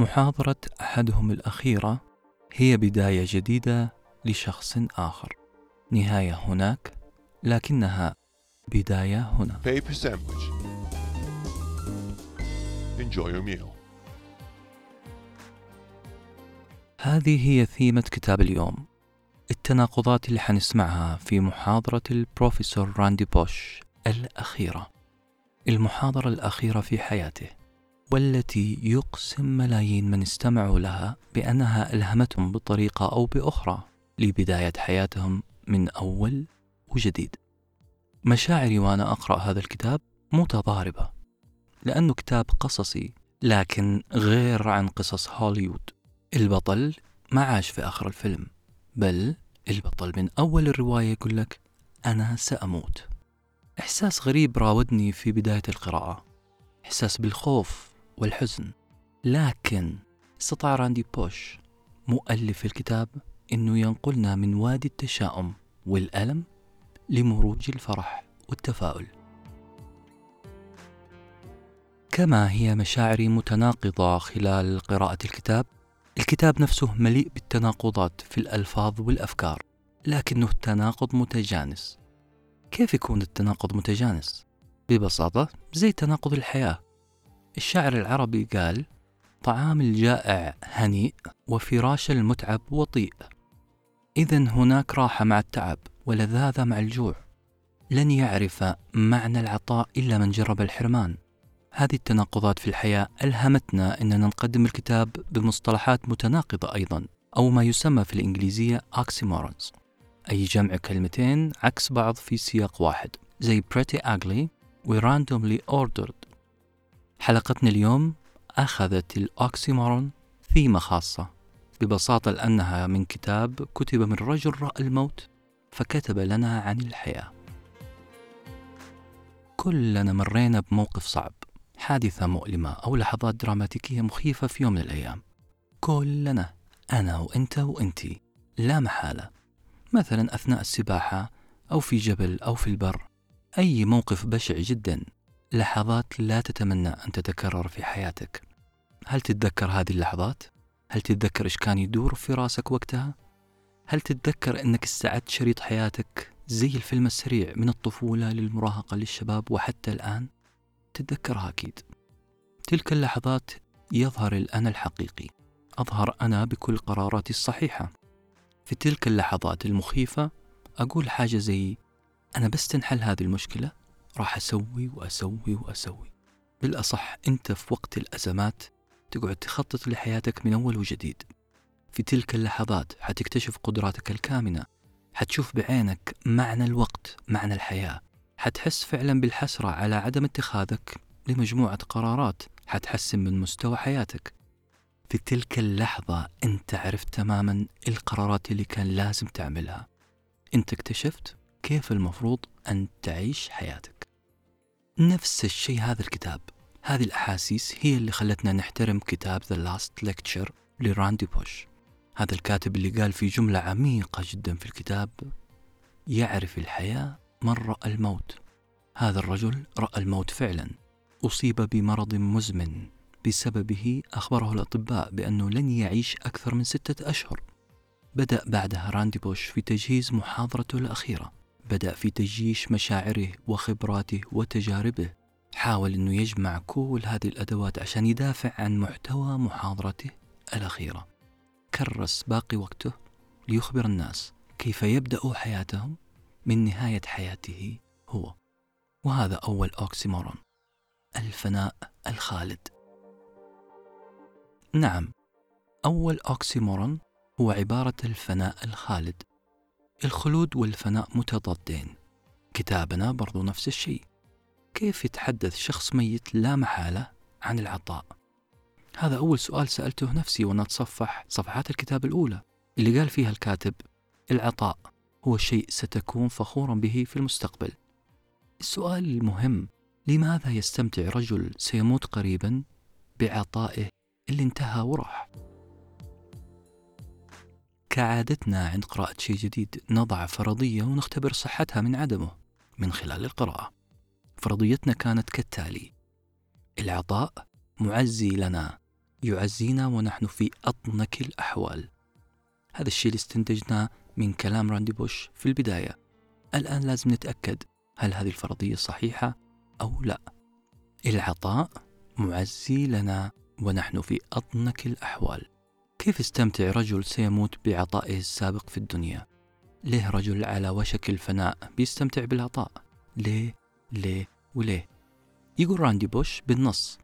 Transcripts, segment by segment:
محاضرة أحدهم الأخيرة هي بداية جديدة لشخص آخر. نهاية هناك لكنها بداية هنا. Paper sandwich. Enjoy your meal. هذه هي ثيمة كتاب اليوم. التناقضات اللي حنسمعها في محاضرة البروفيسور راندي بوش الأخيرة. المحاضرة الأخيرة في حياته. والتي يقسم ملايين من استمعوا لها بأنها ألهمتهم بطريقة أو بأخرى لبداية حياتهم من أول وجديد. مشاعري وأنا أقرأ هذا الكتاب متضاربة لأنه كتاب قصصي لكن غير عن قصص هوليوود. البطل ما عاش في آخر الفيلم بل البطل من أول الرواية يقول لك أنا سأموت. إحساس غريب راودني في بداية القراءة. إحساس بالخوف والحزن. لكن استطاع راندي بوش مؤلف الكتاب أنه ينقلنا من وادي التشاؤم والألم لمروج الفرح والتفاؤل. كما هي مشاعري متناقضة خلال قراءة الكتاب الكتاب نفسه مليء بالتناقضات في الألفاظ والأفكار لكنه التناقض متجانس. كيف يكون التناقض متجانس؟ ببساطة زي تناقض الحياة. الشاعر العربي قال طعام الجائع هنيء وفراش المتعب وطيء. إذا هناك راحة مع التعب ولذاذة مع الجوع. لن يعرف معنى العطاء إلا من جرب الحرمان. هذه التناقضات في الحياة ألهمتنا أننا نقدم الكتاب بمصطلحات متناقضة أيضا أو ما يسمى في الإنجليزية oxymorons. أي جمع كلمتين عكس بعض في سياق واحد. زي pretty ugly و randomly ordered حلقتنا اليوم أخذت الأوكسيمورون ثيمة خاصة ببساطة لأنها من كتاب كتب من رجل رأى الموت فكتب لنا عن الحياة. كلنا مرينا بموقف صعب حادثة مؤلمة أو لحظات دراماتيكية مخيفة في يوم من الأيام. كلنا أنا وأنت وأنتي لا محالة. مثلا أثناء السباحة أو في جبل أو في البر أي موقف بشع جدا. لحظات لا تتمنى أن تتكرر في حياتك هل تتذكر هذه اللحظات؟ هل تتذكر إيش كان يدور في راسك وقتها؟ هل تتذكر أنك استعدت شريط حياتك زي الفيلم السريع من الطفولة للمراهقة للشباب وحتى الآن؟ تتذكرها أكيد تلك اللحظات يظهر الأنا الحقيقي أظهر أنا بكل قراراتي الصحيحة في تلك اللحظات المخيفة أقول حاجة زي أنا بس تنحل هذه المشكلة راح أسوي وأسوي وأسوي. بالأصح أنت في وقت الأزمات تقعد تخطط لحياتك من أول وجديد. في تلك اللحظات حتكتشف قدراتك الكامنة حتشوف بعينك معنى الوقت معنى الحياة. حتحس فعلا بالحسرة على عدم اتخاذك لمجموعة قرارات حتحسن من مستوى حياتك. في تلك اللحظة أنت عرفت تماما القرارات اللي كان لازم تعملها. أنت اكتشفت كيف المفروض أن تعيش حياتك. نفس الشيء هذا الكتاب. هذه الأحاسيس هي اللي خلتنا نحترم كتاب The Last Lecture لراندي بوش. هذا الكاتب اللي قال في جملة عميقة جدا في الكتاب يعرف الحياة من رأى الموت. هذا الرجل رأى الموت فعلا. أصيب بمرض مزمن بسببه أخبره الأطباء بأنه لن يعيش أكثر من ستة أشهر. بدأ بعدها راندي بوش في تجهيز محاضرته الأخيرة. بدأ في تجيش مشاعره وخبراته وتجاربه. حاول أنه يجمع كل هذه الأدوات عشان يدافع عن محتوى محاضرته الأخيرة. كرس باقي وقته ليخبر الناس كيف يبدأوا حياتهم من نهاية حياته هو. وهذا أول oxymoron. الفناء الخالد. نعم أول oxymoron هو عبارة الفناء الخالد. الخلود والفناء متضادين. كتابنا برضو نفس الشيء. كيف يتحدث شخص ميت لا محالة عن العطاء؟ هذا أول سؤال سألته نفسي وأنا أتصفح صفحات الكتاب الأولى اللي قال فيها الكاتب العطاء هو شيء ستكون فخورا به في المستقبل. السؤال المهم لماذا يستمتع رجل سيموت قريبا بعطائه اللي انتهى وراح؟ كعادتنا عند قراءة شيء جديد نضع فرضية ونختبر صحتها من عدمه من خلال القراءة. فرضيتنا كانت كالتالي العطاء معزي لنا يعزينا ونحن في أضنك الأحوال. هذا الشيء اللي استنتجناه من كلام راندي بوش في البداية. الآن لازم نتأكد هل هذه الفرضية صحيحة أو لا. العطاء معزي لنا ونحن في أضنك الأحوال. كيف استمتع رجل سيموت بعطائه السابق في الدنيا؟ ليه رجل على وشك الفناء بيستمتع بالعطاء؟ ليه؟ ليه؟ وليه؟ يقول راندي بوش بالنص.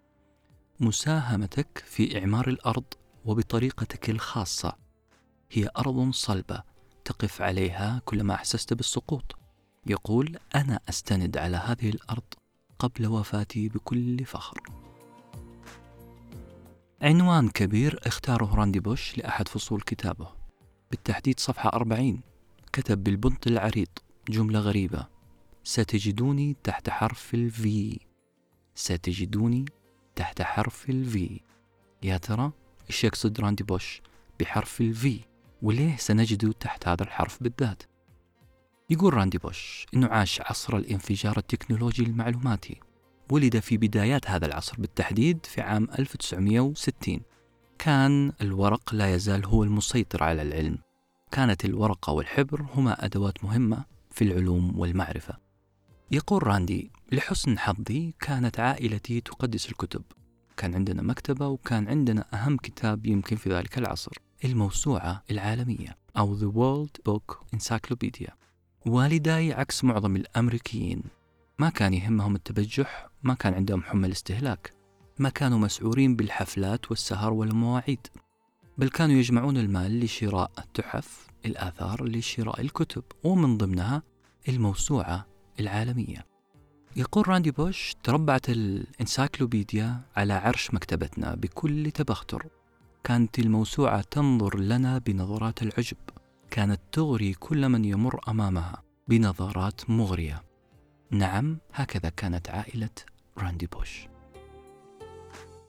مساهمتك في إعمار الأرض وبطريقتك الخاصة هي أرض صلبة تقف عليها كلما أحسست بالسقوط. يقول أنا أستند على هذه الأرض قبل وفاتي بكل فخر. عنوان كبير اختاره راندي بوش لأحد فصول كتابه. بالتحديد صفحة 40 كتب بالبنط العريض جملة غريبة. ستجدوني تحت حرف ال V ستجدوني تحت حرف ال V يا ترى إيش يقصد راندي بوش بحرف ال V وليه سنجده تحت هذا الحرف بالذات؟ يقول راندي بوش إنه عاش عصر الانفجار التكنولوجي المعلوماتي. ولد في بدايات هذا العصر بالتحديد في عام 1960 كان الورق لا يزال هو المسيطر على العلم. كانت الورقة والحبر هما أدوات مهمة في العلوم والمعرفة. يقول راندي لحسن حظي كانت عائلتي تقدس الكتب. كان عندنا مكتبة وكان عندنا أهم كتاب يمكن في ذلك العصر الموسوعة العالمية أو The World Book Encyclopedia. والداي عكس معظم الأمريكيين. ما كان يهمهم التبجح ما كان عندهم حمى الاستهلاك ما كانوا مسعورين بالحفلات والسهر والمواعيد بل كانوا يجمعون المال لشراء التحف الآثار لشراء الكتب ومن ضمنها الموسوعة العالمية. يقول راندي بوش تربعت ال encyclopedia على عرش مكتبتنا بكل تبختر. كانت الموسوعة تنظر لنا بنظرات العجب. كانت تغري كل من يمر أمامها بنظرات مغرية. نعم هكذا كانت عائلة راندي بوش.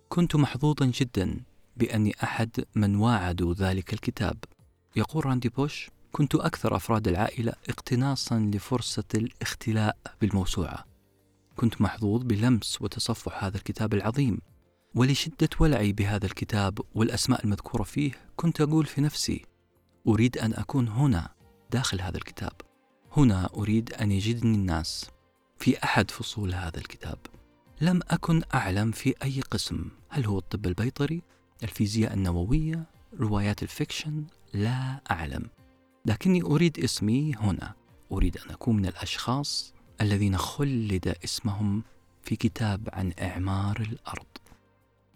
كنت محظوظا جدا بأني أحد من واعدوا ذلك الكتاب. يقول راندي بوش كنت أكثر أفراد العائلة اقتناصا لفرصة الاختلاء بالموسوعة. كنت محظوظ بلمس وتصفح هذا الكتاب العظيم. ولشدة ولعي بهذا الكتاب والأسماء المذكورة فيه كنت أقول في نفسي أريد أن أكون هنا داخل هذا الكتاب. هنا أريد أن يجدني الناس. في أحد فصول هذا الكتاب. لم أكن أعلم في أي قسم. هل هو الطب البيطري الفيزياء النووية روايات الفيكشن؟ لا أعلم. لكني أريد اسمي هنا. أريد أن أكون من الأشخاص الذين خلد اسمهم في كتاب عن إعمار الأرض.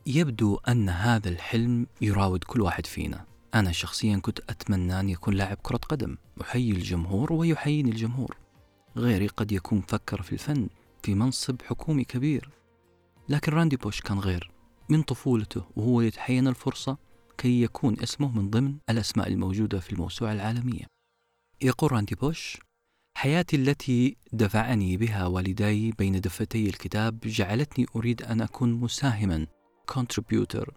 يبدو أن هذا الحلم يراود كل واحد فينا. أنا شخصيا كنت أتمنى أن يكون لاعب كرة قدم. أحيي الجمهور ويحييني الجمهور. غيري قد يكون فكر في الفن في منصب حكومي كبير. لكن راندي بوش كان غير. من طفولته وهو يتحين الفرصة كي يكون اسمه من ضمن الأسماء الموجودة في الموسوعة العالمية. يقول راندي بوش حياتي التي دفعني بها والداي بين دفتي الكتاب جعلتني أريد أن أكون مساهما contributor.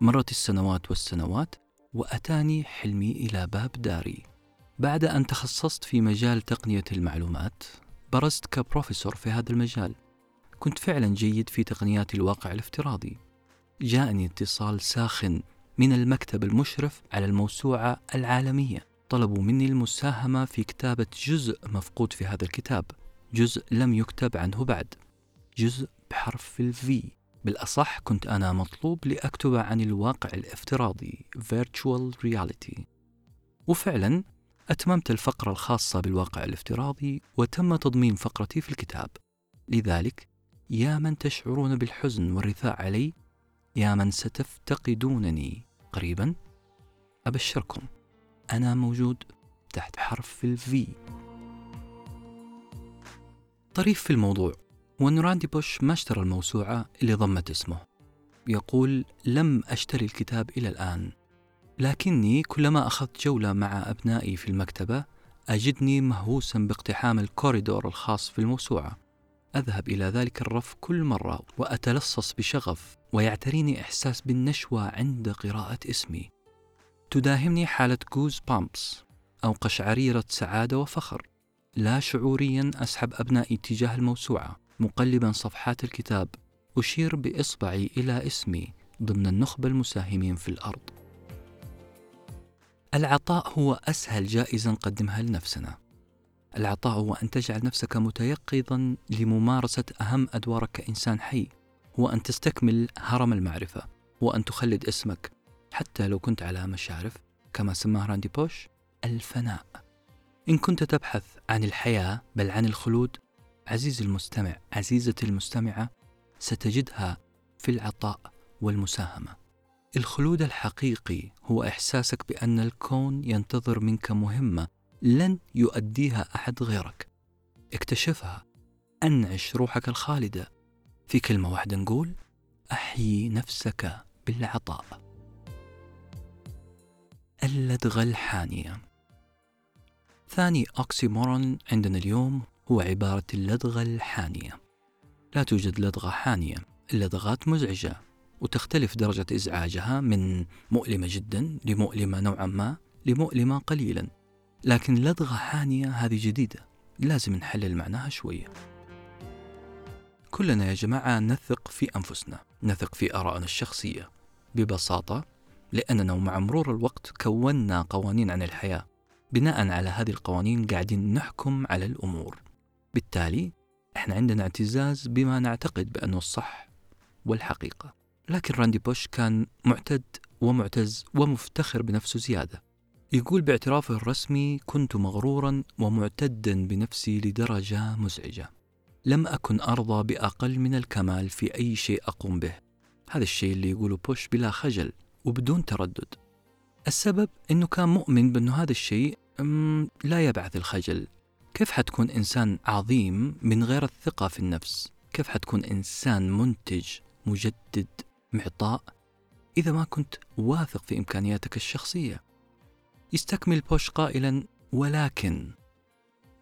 مرت السنوات والسنوات وأتاني حلمي إلى باب داري. بعد أن تخصصت في مجال تقنية المعلومات برزت كبروفيسور في هذا المجال. كنت فعلا جيد في تقنيات الواقع الافتراضي. جاءني اتصال ساخن من المكتب المشرف على الموسوعة العالمية. طلبوا مني المساهمة في كتابة جزء مفقود في هذا الكتاب. جزء لم يكتب عنه بعد. جزء بحرف الفي بالأصح كنت أنا مطلوب لأكتب عن الواقع الافتراضي Virtual Reality. وفعلا أتممت الفقرة الخاصة بالواقع الافتراضي وتم تضمين فقرتي في الكتاب. لذلك يا من تشعرون بالحزن والرثاء علي يا من ستفتقدونني قريبا أبشركم أنا موجود تحت حرف الفي طريف في الموضوع وأن راندي بوش ما اشترى الموسوعة اللي ضمت اسمه. يقول لم أشتري الكتاب إلى الآن لكني كلما أخذت جولة مع أبنائي في المكتبة أجدني مهووسا باقتحام الكوريدور الخاص في الموسوعة. أذهب إلى ذلك الرف كل مرة وأتلصص بشغف ويعتريني إحساس بالنشوة عند قراءة اسمي. تداهمني حالة goosebumps أو قشعريرة سعادة وفخر. لا شعوريا أسحب أبنائي تجاه الموسوعة مقلبا صفحات الكتاب. أشير بإصبعي إلى اسمي ضمن النخبة المساهمين في الأرض. العطاء هو أسهل جائزة نقدمها لنفسنا. العطاء هو أن تجعل نفسك متيقظا لممارسة أهم أدوارك كإنسان حي هو أن تستكمل هرم المعرفة هو أن تخلد اسمك. حتى لو كنت على مشارف كما سماه راندي بوش الفناء. إن كنت تبحث عن الحياة بل عن الخلود عزيزي المستمع عزيزتي المستمعة ستجدها في العطاء والمساهمة. الخلود الحقيقي هو إحساسك بأن الكون ينتظر منك مهمة لن يؤديها أحد غيرك. اكتشفها. أنعش روحك الخالدة. في كلمة واحدة نقول أحيي نفسك بالعطاء. اللدغة الحانية. ثاني أوكسيمورون عندنا اليوم هو عبارة اللدغة الحانية. لا توجد لدغة حانية. اللدغات مزعجة. وتختلف درجة إزعاجها من مؤلمة جدا لمؤلمة نوعا ما لمؤلمة قليلا. لكن لدغة حانية هذه جديدة لازم نحلل معناها شوية. كلنا يا جماعة نثق في أنفسنا نثق في آرائنا الشخصية ببساطة لأننا ومع مرور الوقت كونا قوانين عن الحياة. بناء على هذه القوانين قاعدين نحكم على الأمور. بالتالي إحنا عندنا اعتزاز بما نعتقد بأنه الصح والحقيقة. لكن راندي بوش كان معتد ومعتز ومفتخر بنفسه زيادة. يقول باعترافه الرسمي كنت مغرورا ومعتدا بنفسي لدرجة مزعجة. لم أكن أرضى بأقل من الكمال في أي شيء أقوم به. هذا الشيء اللي يقوله بوش بلا خجل وبدون تردد. السبب أنه كان مؤمن بأنه هذا الشيء لا يبعث الخجل. كيف حتكون إنسان عظيم من غير الثقة في النفس؟ كيف حتكون إنسان منتج مجدد معطاء إذا ما كنت واثق في إمكانياتك الشخصية. يستكمل بوش قائلا ولكن؟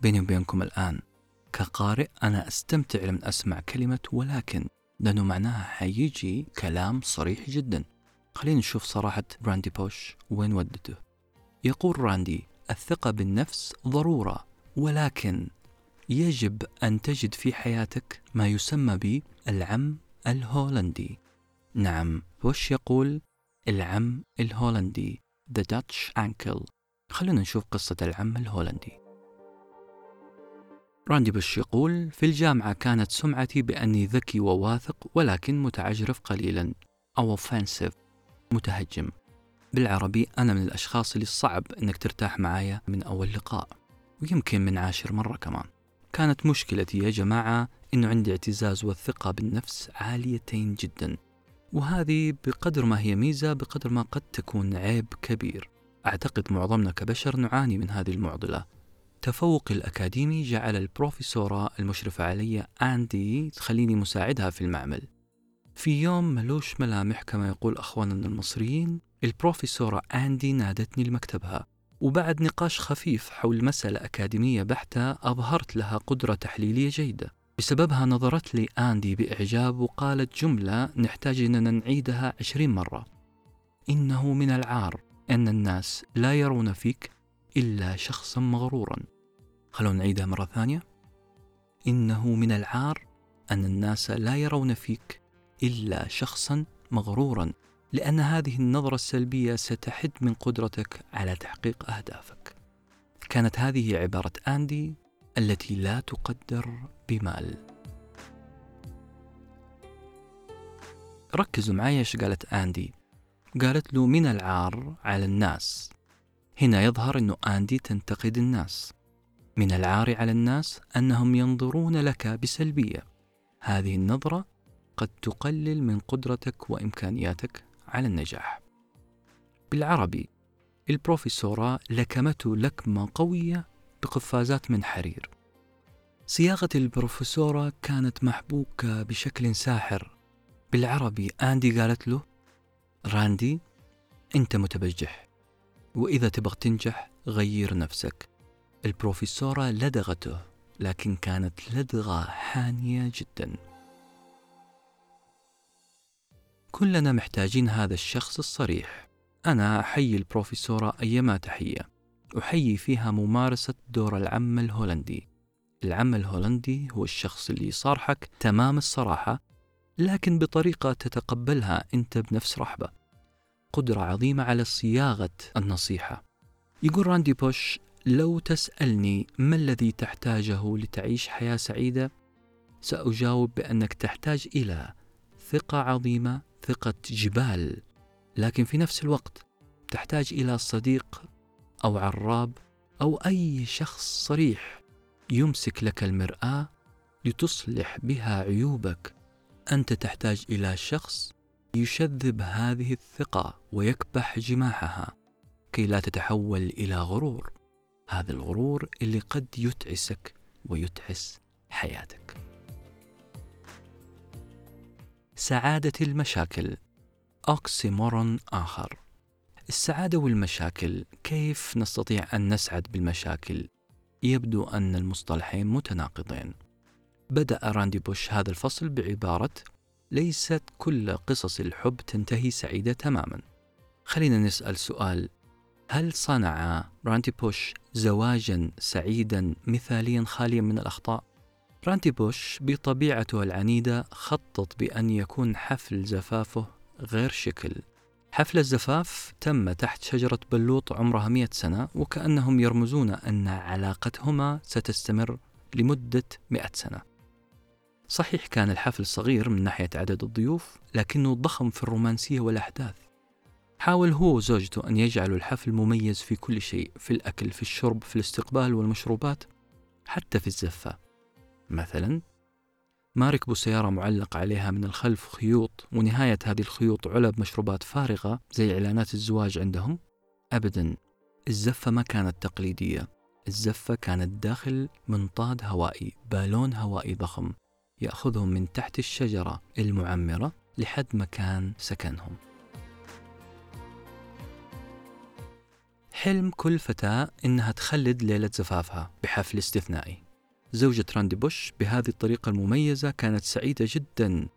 بيني وبينكم الآن كقارئ أنا أستمتع لما أسمع كلمة ولكن لأنه معناها حيجي كلام صريح جدا. خلينا نشوف صراحة راندي بوش وين ودته. يقول راندي الثقة بالنفس ضرورة ولكن يجب أن تجد في حياتك ما يسمى بالعم الهولندي. نعم. وش يقول العم الهولندي؟ The Dutch Uncle. خلونا نشوف قصة العم الهولندي. راندي بش يقول في الجامعة كانت سمعتي بأني ذكي وواثق ولكن متعجرف قليلا. أو offensive. متهجم. بالعربي أنا من الأشخاص اللي صعب أنك ترتاح معايا من أول لقاء. ويمكن من عاشر مرة كمان. كانت مشكلتي يا جماعة أنه عندي اعتزاز والثقة بالنفس عاليتين جدا. وهذه بقدر ما هي ميزة بقدر ما قد تكون عيب كبير. أعتقد معظمنا كبشر نعاني من هذه المعضلة. تفوقي الأكاديمي جعل البروفيسورة المشرفة علي أندي تخليني مساعدها في المعمل. في يوم ملوش ملامح كما يقول أخواننا المصريين البروفيسورة أندي نادتني لمكتبها. وبعد نقاش خفيف حول مسألة أكاديمية بحتة أظهرت لها قدرة تحليلية جيدة. بسببها نظرت لي آندي بإعجاب وقالت جملة نحتاج أننا نعيدها عشرين مرة. إنه من العار أن الناس لا يرون فيك إلا شخصا مغرورا. خلونا نعيدها مرة ثانية. إنه من العار أن الناس لا يرون فيك إلا شخصا مغرورا لأن هذه النظرة السلبية ستحد من قدرتك على تحقيق أهدافك. كانت هذه عبارة آندي التي لا تقدر بمال. ركزوا معي إيش قالت آندي. قالت له من العار على الناس. هنا يظهر أن آندي تنتقد الناس. من العار على الناس أنهم ينظرون لك بسلبية. هذه النظرة قد تقلل من قدرتك وإمكانياتك على النجاح. بالعربي البروفيسورة لكمته لكمة قوية بقفازات من حرير. صياغة البروفيسورة كانت محبوكة بشكل ساحر. بالعربي آندي قالت له راندي أنت متبجح وإذا تبغى تنجح غير نفسك. البروفيسورة لدغته لكن كانت لدغة حانية جدا. كلنا محتاجين هذا الشخص الصريح. أنا أحيي البروفيسورة أيما تحية. أحيي فيها ممارسة دور العم الهولندي. العم الهولندي هو الشخص اللي يصارحك تمام الصراحة لكن بطريقة تتقبلها أنت بنفس رحبة. قدرة عظيمة على صياغة النصيحة. يقول راندي بوش لو تسألني ما الذي تحتاجه لتعيش حياة سعيدة سأجاوب بأنك تحتاج إلى ثقة عظيمة ثقة جبال لكن في نفس الوقت تحتاج إلى صديق أو عراب أو أي شخص صريح يمسك لك المرآة لتصلح بها عيوبك. أنت تحتاج إلى شخص يشذب هذه الثقة ويكبح جماحها كي لا تتحول إلى غرور. هذا الغرور اللي قد يتعسك ويتعس حياتك. سعادة المشاكل. أوكسيمورون آخر. السعادة والمشاكل كيف نستطيع أن نسعد بالمشاكل؟ يبدو أن المصطلحين متناقضين بدأ راندي بوش هذا الفصل بعبارة ليست كل قصص الحب تنتهي سعيدة تماما خلينا نسأل سؤال هل صنع راندي بوش زواجا سعيدا مثاليا خاليا من الأخطاء؟ راندي بوش بطبيعته العنيدة خطط بأن يكون حفل زفافه غير شكل حفل الزفاف تم تحت شجرة بلوط عمرها مئة سنة وكأنهم يرمزون أن علاقتهما ستستمر لمدة مئة سنة. صحيح كان الحفل صغير من ناحية عدد الضيوف لكنه ضخم في الرومانسية والأحداث. حاول هو وزوجته أن يجعلوا الحفل مميز في كل شيء في الأكل في الشرب في الاستقبال والمشروبات حتى في الزفة. مثلا ما ركبوا سيارة معلق عليها من الخلف خيوط ونهاية هذه الخيوط علب مشروبات فارغة زي إعلانات الزواج عندهم؟ أبدا. الزفة ما كانت تقليدية. الزفة كانت داخل منطاد هوائي بالون هوائي ضخم يأخذهم من تحت الشجرة المعمرة لحد مكان سكنهم. حلم كل فتاة إنها تخلد ليلة زفافها بحفل استثنائي. زوجة راندي بوش بهذه الطريقة المميزة كانت سعيدة جدا.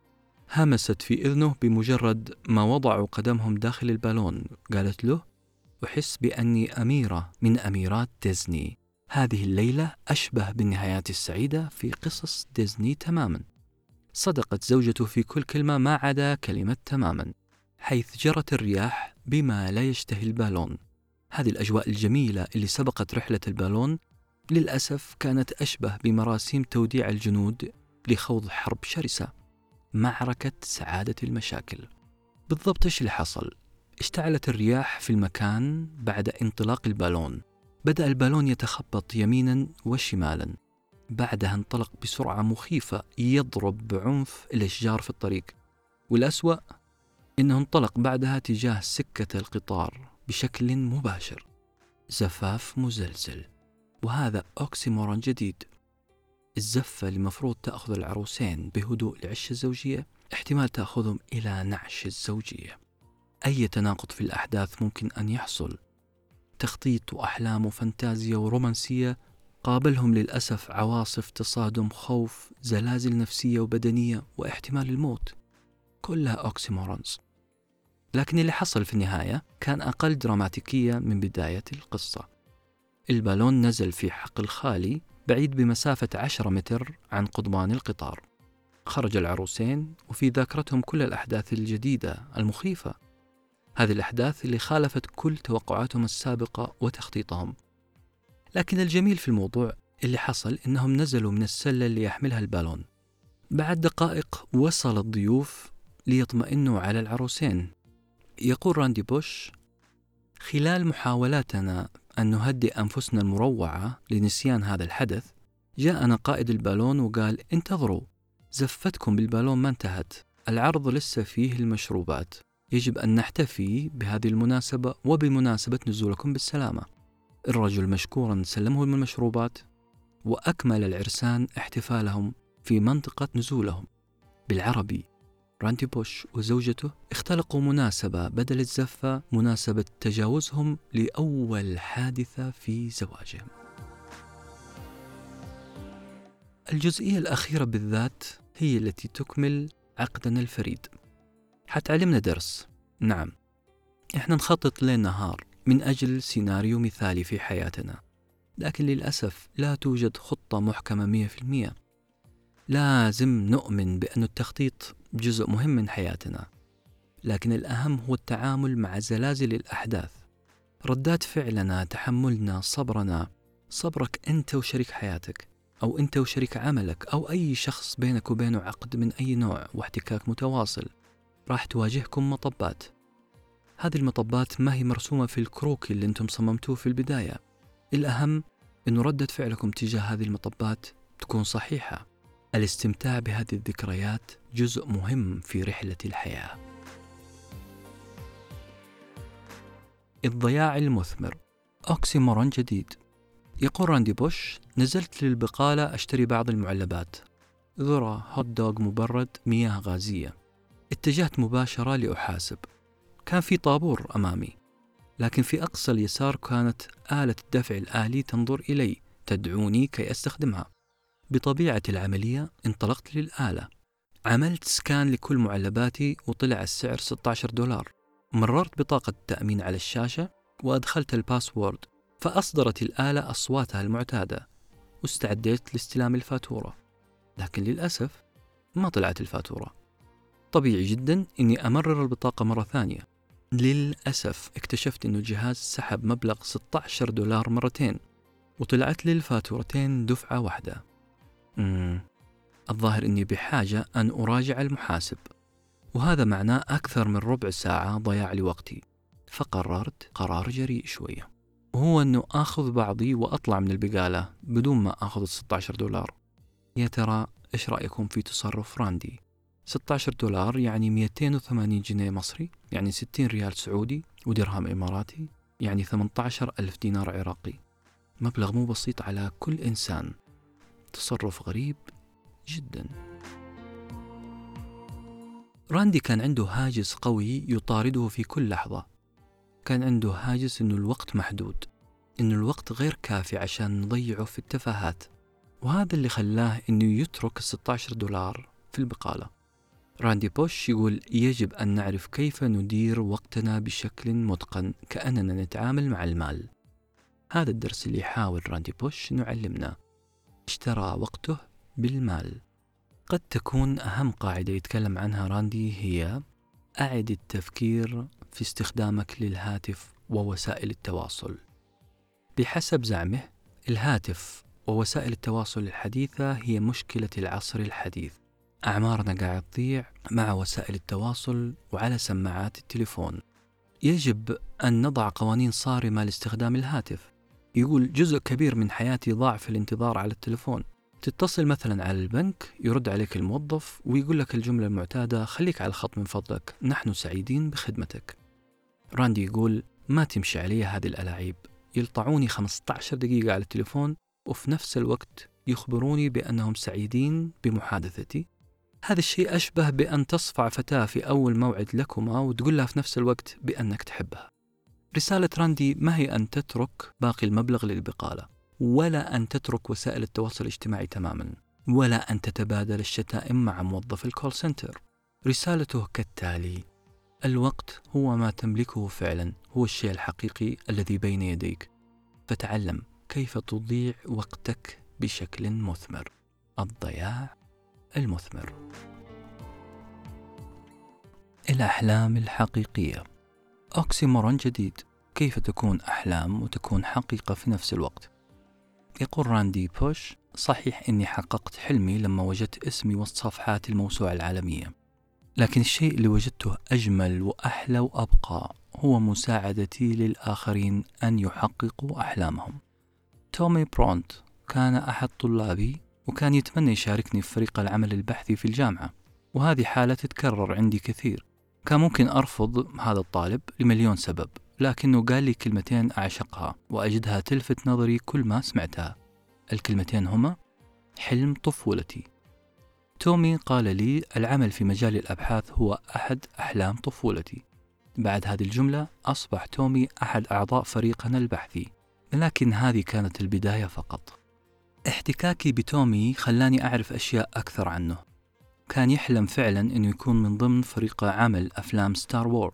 همست في إذنه بمجرد ما وضعوا قدمهم داخل البالون. قالت له أحس بأني أميرة من أميرات ديزني. هذه الليلة أشبه بالنهايات السعيدة في قصص ديزني تماما. صدقت زوجته في كل كلمة ما عدا كلمة تماما حيث جرت الرياح بما لا يشتهي البالون. هذه الأجواء الجميلة اللي سبقت رحلة البالون للأسف كانت أشبه بمراسيم توديع الجنود لخوض حرب شرسة معركة سعادة المشاكل. بالضبط إيش اللي حصل؟ اشتعلت الرياح في المكان بعد انطلاق البالون. بدأ البالون يتخبط يمينا وشمالا. بعدها انطلق بسرعة مخيفة يضرب بعنف الأشجار في الطريق. والأسوأ إنه انطلق بعدها تجاه سكة القطار بشكل مباشر. زفاف مزلزل. وهذا oxymoron جديد. الزفة اللي مفروض تأخذ العروسين بهدوء لعش الزوجية احتمال تأخذهم إلى نعش الزوجية. أي تناقض في الأحداث ممكن أن يحصل؟ تخطيط وأحلام وفانتازيا ورومانسية قابلهم للأسف عواصف تصادم خوف زلازل نفسية وبدنية واحتمال الموت. كلها أوكسيمورونز لكن اللي حصل في النهاية كان أقل دراماتيكية من بداية القصة. البالون نزل في حقل خالي بعيد بمسافة عشرة متر عن قضبان القطار. خرج العروسين وفي ذاكرتهم كل الأحداث الجديدة المخيفة. هذه الأحداث اللي خالفت كل توقعاتهم السابقة وتخطيطهم. لكن الجميل في الموضوع اللي حصل إنهم نزلوا من السلة اللي يحملها البالون. بعد دقائق وصل الضيوف ليطمئنوا على العروسين. يقول راندي بوش خلال محاولاتنا أن نهدئ أنفسنا المروعة لنسيان هذا الحدث جاءنا قائد البالون وقال انتظروا زفتكم بالبالون ما انتهت العرض لسه فيه المشروبات يجب أن نحتفي بهذه المناسبة وبمناسبة نزولكم بالسلامة. الرجل مشكورا سلمهم المشروبات وأكمل العرسان احتفالهم في منطقة نزولهم. بالعربي راندي بوش وزوجته اختلقوا مناسبة بدل الزفة مناسبة تجاوزهم لأول حادثة في زواجهم. الجزئية الأخيرة بالذات هي التي تكمل عقدنا الفريد. حتعلمنا درس. نعم إحنا نخطط ليل نهار من أجل سيناريو مثالي في حياتنا. لكن للأسف لا توجد خطة محكمة مية في المية. لازم نؤمن بأن التخطيط جزء مهم من حياتنا لكن الأهم هو التعامل مع زلازل الأحداث. ردات فعلنا تحملنا صبرنا. صبرك أنت وشريك حياتك أو أنت وشريك عملك أو أي شخص بينك وبينه عقد من أي نوع واحتكاك متواصل. راح تواجهكم مطبات. هذه المطبات ما هي مرسومة في الكروكي اللي أنتم صممتوه في البداية. الأهم أنه ردة فعلكم تجاه هذه المطبات تكون صحيحة. الاستمتاع بهذه الذكريات جزء مهم في رحلة الحياة. الضياع المثمر. oxymoron جديد. يقول راندي بوش نزلت للبقالة أشتري بعض المعلبات. ذرة هوت دوغ مبرد مياه غازية. اتجهت مباشرة لأحاسب. كان في طابور أمامي. لكن في أقصى اليسار كانت آلة الدفع الآلي تنظر إلي تدعوني كي أستخدمها. بطبيعة العملية انطلقت للآلة. عملت سكان لكل معلباتي وطلع السعر 16 دولار. مررت بطاقة التأمين على الشاشة وأدخلت الباسورد فأصدرت الآلة أصواتها المعتادة واستعديت لاستلام الفاتورة. لكن للأسف ما طلعت الفاتورة. طبيعي جدا أني أمرر البطاقة مرة ثانية. للأسف اكتشفت أنه الجهاز سحب مبلغ 16 دولار مرتين وطلعت لي الفاتورتين دفعة واحدة. مم. الظاهر أني بحاجة أن أراجع المحاسب وهذا معناه أكثر من ربع ساعة ضياع لوقتي. فقررت قرار جريء شوية. وهو أنه آخذ بعضي وأطلع من البقالة بدون ما آخذ 16 دولار. يا ترى إيش رأيكم في تصرف راندي؟ 16 دولار يعني 280 جنيه مصري يعني 60 ريال سعودي ودرهم إماراتي يعني 18 ألف دينار عراقي. مبلغ مو بسيط على كل إنسان. تصرف غريب جدا. راندي كان عنده هاجس قوي يطارده في كل لحظة. كان عنده هاجس إنه الوقت محدود إنه الوقت غير كافي عشان نضيعه في التفاهات. وهذا اللي خلاه إنه يترك 16 دولار في البقالة. راندي بوش يقول يجب أن نعرف كيف ندير وقتنا بشكل متقن كأننا نتعامل مع المال. هذا الدرس اللي يحاول راندي بوش أنه يعلمنا. اشترى وقته بالمال. قد تكون أهم قاعدة يتكلم عنها راندي هي أعد التفكير في استخدامك للهاتف ووسائل التواصل. بحسب زعمه الهاتف ووسائل التواصل الحديثة هي مشكلة العصر الحديث. أعمارنا قاعد تضيع مع وسائل التواصل وعلى سماعات التليفون. يجب أن نضع قوانين صارمة لاستخدام الهاتف. يقول جزء كبير من حياتي ضاع في الانتظار على التليفون. تتصل مثلا على البنك يرد عليك الموظف ويقول لك الجملة المعتادة خليك على الخط من فضلك نحن سعيدين بخدمتك. راندي يقول ما تمشي علي هذه الألاعيب يلطعوني 15 دقيقة على التليفون وفي نفس الوقت يخبروني بأنهم سعيدين بمحادثتي. هذا الشيء أشبه بأن تصفع فتاة في أول موعد لكما وتقول لها في نفس الوقت بأنك تحبها. رسالة راندي ما هي أن تترك باقي المبلغ للبقالة ولا أن تترك وسائل التواصل الاجتماعي تماما ولا أن تتبادل الشتائم مع موظف ال call center رسالته كالتالي الوقت هو ما تملكه فعلا هو الشيء الحقيقي الذي بين يديك. فتعلم كيف تضيع وقتك بشكل مثمر. الضياع المثمر. الأحلام الحقيقية. أوكسيمورون جديد. كيف تكون أحلام وتكون حقيقة في نفس الوقت؟ يقول راندي بوش صحيح أني حققت حلمي لما وجدت اسمي وسط صفحات الموسوعة العالمية. لكن الشيء اللي وجدته أجمل وأحلى وأبقى هو مساعدتي للآخرين أن يحققوا أحلامهم. تومي برونت كان أحد طلابي وكان يتمنى يشاركني في فريق العمل البحثي في الجامعة وهذه حالة تتكرر عندي كثير. كان ممكن أرفض هذا الطالب لمليون سبب لكنه قال لي كلمتين أعشقها وأجدها تلفت نظري كل ما سمعتها. الكلمتين هما حلم طفولتي. تومي قال لي العمل في مجال الأبحاث هو أحد أحلام طفولتي. بعد هذه الجملة أصبح تومي أحد أعضاء فريقنا البحثي لكن هذه كانت البداية فقط. احتكاكي بتومي خلاني أعرف أشياء أكثر عنه. كان يحلم فعلا أنه يكون من ضمن فريق عمل أفلام Star Wars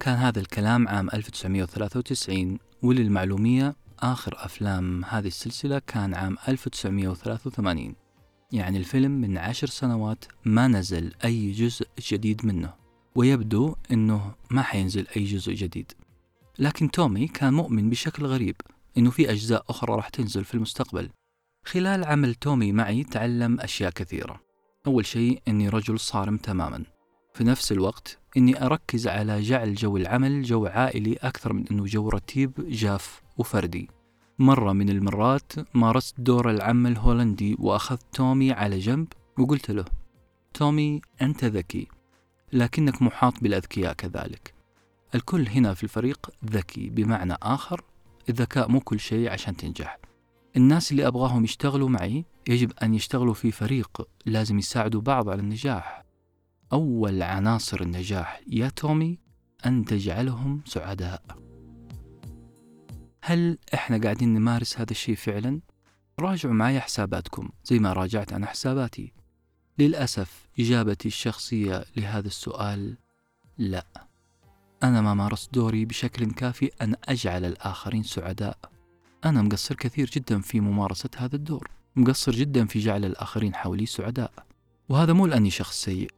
كان هذا الكلام عام 1993 وللمعلومية آخر أفلام هذه السلسلة كان عام 1983 يعني الفيلم من عشر سنوات ما نزل أي جزء جديد منه ويبدو أنه ما حينزل أي جزء جديد. لكن تومي كان مؤمن بشكل غريب أنه في أجزاء أخرى راح تنزل في المستقبل. خلال عمل تومي معي تعلم أشياء كثيرة. أول شيء أني رجل صارم تماما. في نفس الوقت أني أركز على جعل جو العمل جو عائلي أكثر من أنه جو رتيب جاف وفردي. مرة من المرات مارست دور العم الهولندي وأخذت تومي على جنب وقلت له تومي أنت ذكي لكنك محاط بالأذكياء كذلك. الكل هنا في الفريق ذكي بمعنى آخر الذكاء مو كل شيء عشان تنجح. الناس اللي أبغاهم يشتغلوا معي يجب أن يشتغلوا في فريق لازم يساعدوا بعض على النجاح. أول عناصر النجاح يا تومي أن تجعلهم سعداء. هل إحنا قاعدين نمارس هذا الشيء فعلا؟ راجعوا معي حساباتكم زي ما راجعت أنا حساباتي. للأسف إجابتي الشخصية لهذا السؤال لا. أنا ما مارست دوري بشكل كافي أن أجعل الآخرين سعداء. أنا مقصر كثير جدا في ممارسة هذا الدور. مقصر جدا في جعل الآخرين حولي سعداء. وهذا مو لأني شخص سيء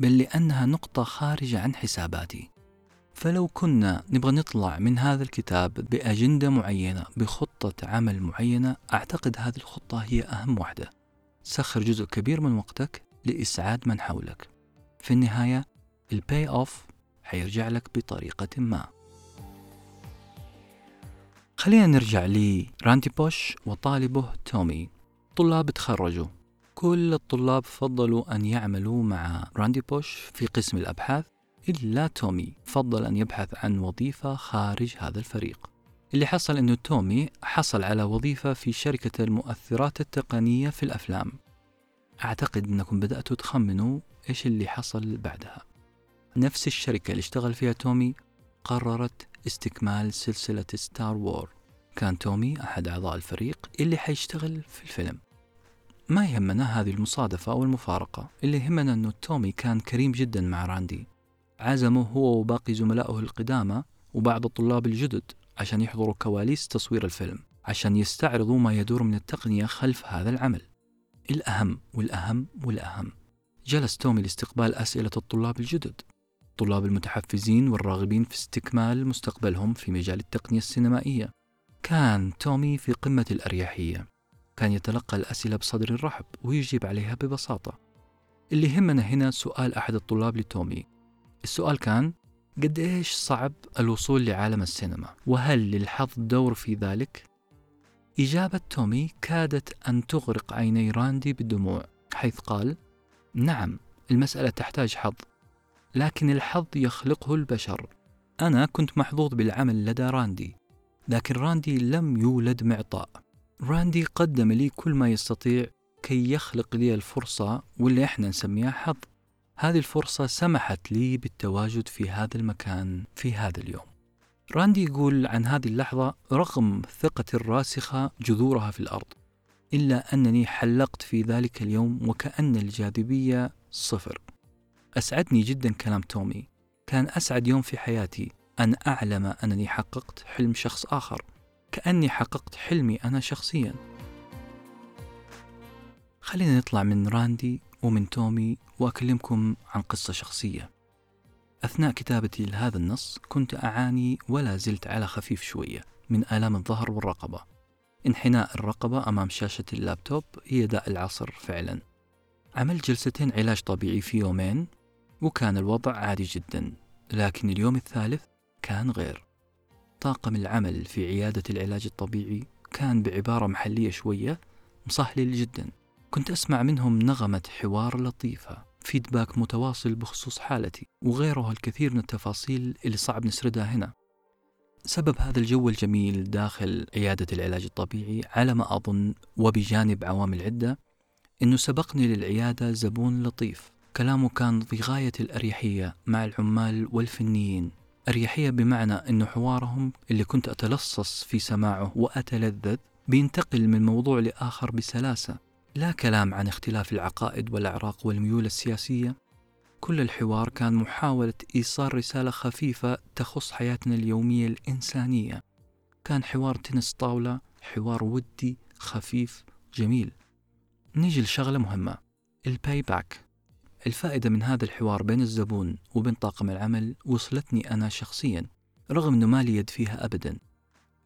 بل لأنها نقطة خارجة عن حساباتي. فلو كنا نبغى نطلع من هذا الكتاب بأجندة معينة بخطة عمل معينة أعتقد هذه الخطة هي أهم واحدة سخر جزء كبير من وقتك لإسعاد من حولك. في النهاية ال pay off حيرجع لك بطريقة ما. خلينا نرجع لراندي بوش وطالبه تومي. طلاب تخرجوا. كل الطلاب فضلوا أن يعملوا مع راندي بوش في قسم الأبحاث إلا تومي فضل أن يبحث عن وظيفة خارج هذا الفريق. اللي حصل أنه تومي حصل على وظيفة في شركة المؤثرات التقنية في الأفلام. أعتقد أنكم بدأتوا تخمنوا إيش اللي حصل بعدها. نفس الشركة اللي اشتغل فيها تومي قررت استكمال سلسلة Star Wars كان تومي أحد أعضاء الفريق اللي حيشتغل في الفيلم. ما يهمنا هذه المصادفة أو المفارقة. اللي يهمنا أنه تومي كان كريم جدا مع راندي. عزمه هو وباقي زملائه القدامى وبعض الطلاب الجدد عشان يحضروا كواليس تصوير الفيلم عشان يستعرضوا ما يدور من التقنية خلف هذا العمل. الأهم والأهم والأهم. جلس تومي لاستقبال أسئلة الطلاب الجدد. الطلاب المتحفزين والراغبين في استكمال مستقبلهم في مجال التقنية السينمائية. كان تومي في قمة الأريحية. كان يتلقى الأسئلة بصدر رحب ويجيب عليها ببساطة. اللي يهمنا هنا سؤال أحد الطلاب لتومي. السؤال كان قد إيش صعب الوصول لعالم السينما؟ وهل للحظ دور في ذلك؟ إجابة تومي كادت أن تغرق عيني راندي بالدموع حيث قال نعم المسألة تحتاج حظ. لكن الحظ يخلقه البشر. أنا كنت محظوظ بالعمل لدى راندي لكن راندي لم يولد معطاء. راندي قدم لي كل ما يستطيع كي يخلق لي الفرصة واللي إحنا نسميها حظ. هذه الفرصة سمحت لي بالتواجد في هذا المكان في هذا اليوم. راندي يقول عن هذه اللحظة رغم ثقتي الراسخة جذورها في الأرض إلا أنني حلقت في ذلك اليوم وكأن الجاذبية صفر. أسعدني جدا كلام تومي. كان أسعد يوم في حياتي أن أعلم أنني حققت حلم شخص آخر. كأني حققت حلمي أنا شخصيا. خلينا نطلع من راندي ومن تومي وأكلمكم عن قصة شخصية. أثناء كتابتي لهذا النص كنت أعاني ولا زلت على خفيف شوية من آلام الظهر والرقبة. انحناء الرقبة أمام شاشة اللابتوب هي داء العصر فعلا. عملت جلستين علاج طبيعي في يومين وكان الوضع عادي جدا لكن اليوم الثالث كان غير. طاقم العمل في عيادة العلاج الطبيعي كان بعبارة محلية شوية مصهلل جدا. كنت أسمع منهم نغمة حوار لطيفة فيدباك متواصل بخصوص حالتي وغيرها الكثير من التفاصيل اللي صعب نسردها هنا. سبب هذا الجو الجميل داخل عيادة العلاج الطبيعي على ما أظن وبجانب عوامل عدة أنه سبقني للعيادة زبون لطيف. كلامه كان في غاية الأريحية مع العمال والفنيين. أريحية بمعنى أنه حوارهم اللي كنت أتلصص في سماعه وأتلذذ بينتقل من موضوع لآخر بسلاسة. لا كلام عن اختلاف العقائد والأعراق والميول السياسية. كل الحوار كان محاولة إيصال رسالة خفيفة تخص حياتنا اليومية الإنسانية. كان حوار تنس طاولة حوار ودي خفيف جميل. نيجي لشغلة مهمة ال pay back الفائدة من هذا الحوار بين الزبون وبين طاقم العمل وصلتني أنا شخصيا رغم أنه ما لي يد فيها أبدا.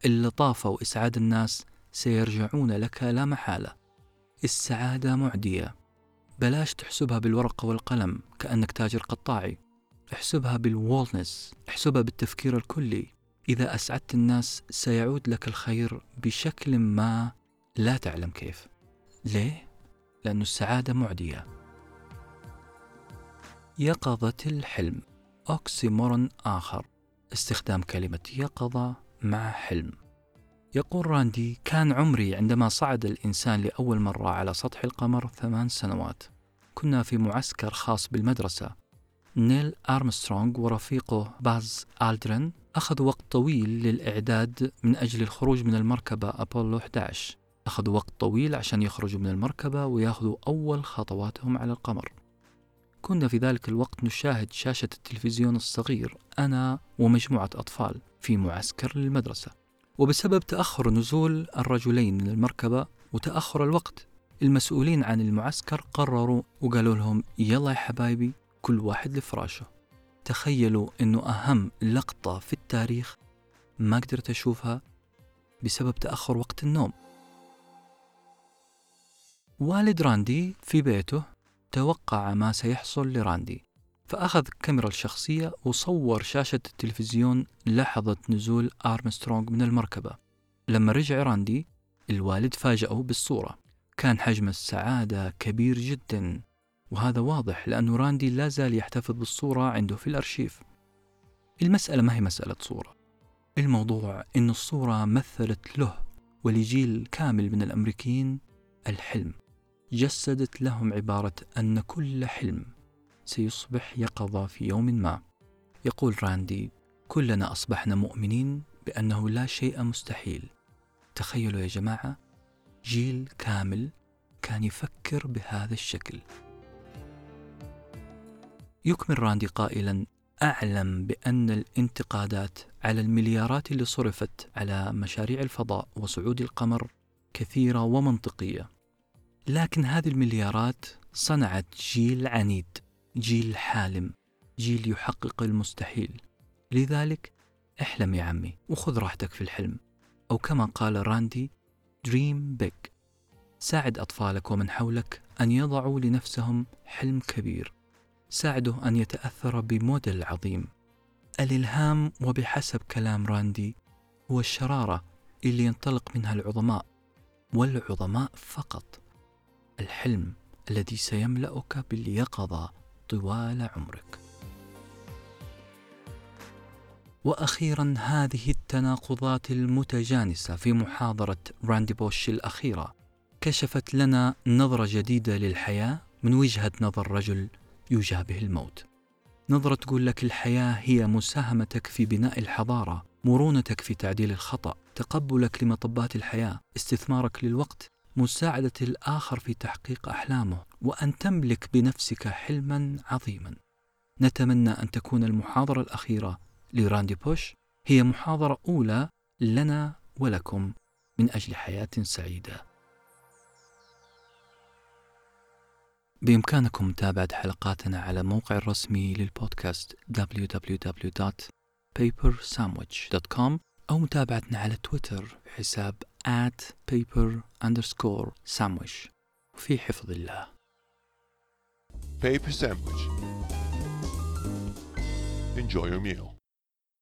اللطافة وإسعاد الناس سيرجعون لك لا محالة. السعادة معدية. بلاش تحسبها بالورقة والقلم كأنك تاجر قطاعي. احسبها بال wholeness احسبها بالتفكير الكلي. إذا أسعدت الناس سيعود لك الخير بشكل ما لا تعلم كيف. ليه؟ لأن السعادة معدية. يقظة الحلم. oxymoron آخر. استخدام كلمة يقظة مع حلم. يقول راندي كان عمري عندما صعد الإنسان لأول مرة على سطح القمر ثمان سنوات. كنا في معسكر خاص بالمدرسة. نيل أرمسترونغ ورفيقه باز ألدرين أخذوا وقت طويل للإعداد من أجل الخروج من المركبة أبولو 11 أخذوا وقت طويل عشان يخرجوا من المركبة ويأخذوا أول خطواتهم على القمر. كنا في ذلك الوقت نشاهد شاشة التلفزيون الصغير أنا ومجموعة أطفال في معسكر للمدرسة. وبسبب تأخر نزول الرجلين من المركبة وتأخر الوقت المسؤولين عن المعسكر قرروا وقالوا لهم يلا يا حبايبي كل واحد لفراشه تخيلوا أنه أهم لقطة في التاريخ ما قدرت أشوفها بسبب تأخر وقت النوم. والد راندي في بيته توقع ما سيحصل لراندي. فأخذ الكاميرا الشخصية وصور شاشة التلفزيون لحظة نزول أرمسترونغ من المركبة. لما رجع راندي الوالد فاجأه بالصورة. كان حجم السعادة كبير جدا. وهذا واضح لأنه راندي لا زال يحتفظ بالصورة عنده في الأرشيف. المسألة ما هي مسألة صورة؟ الموضوع أن الصورة مثلت له ولجيل كامل من الأمريكيين الحلم. جسدت لهم عبارة أن كل حلم سيصبح يقظة في يوم ما. يقول راندي كلنا أصبحنا مؤمنين بأنه لا شيء مستحيل. تخيلوا يا جماعة جيل كامل كان يفكر بهذا الشكل. يكمل راندي قائلا أعلم بأن الانتقادات على المليارات اللي صرفت على مشاريع الفضاء وصعود القمر كثيرة ومنطقية. لكن هذه المليارات صنعت جيل عنيد جيل حالم جيل يحقق المستحيل. لذلك احلم يا عمي وخذ راحتك في الحلم. أو كما قال راندي dream big ساعد أطفالك ومن حولك أن يضعوا لنفسهم حلم كبير. ساعده أن يتأثر بموديل عظيم. الإلهام وبحسب كلام راندي هو الشرارة اللي ينطلق منها العظماء والعظماء فقط. الحلم الذي سيملأك باليقظة طوال عمرك. وأخيرا هذه التناقضات المتجانسة في محاضرة راندي بوش الأخيرة كشفت لنا نظرة جديدة للحياة من وجهة نظر رجل يشابه الموت. نظرة تقول لك الحياة هي مساهمتك في بناء الحضارة مرونتك في تعديل الخطأ تقبلك لمطبات الحياة استثمارك للوقت مساعدة الآخر في تحقيق أحلامه وأن تملك بنفسك حلما عظيما. نتمنى أن تكون المحاضرة الأخيرة لراندي بوش هي محاضرة أولى لنا ولكم من أجل حياة سعيدة. بإمكانكم متابعة حلقاتنا على موقع الرسمي للبودكاست www.papersandwich.com أو متابعتنا على تويتر بحساب at paper underscore sandwich وفي حفظ الله Paper sandwich. Enjoy your meal.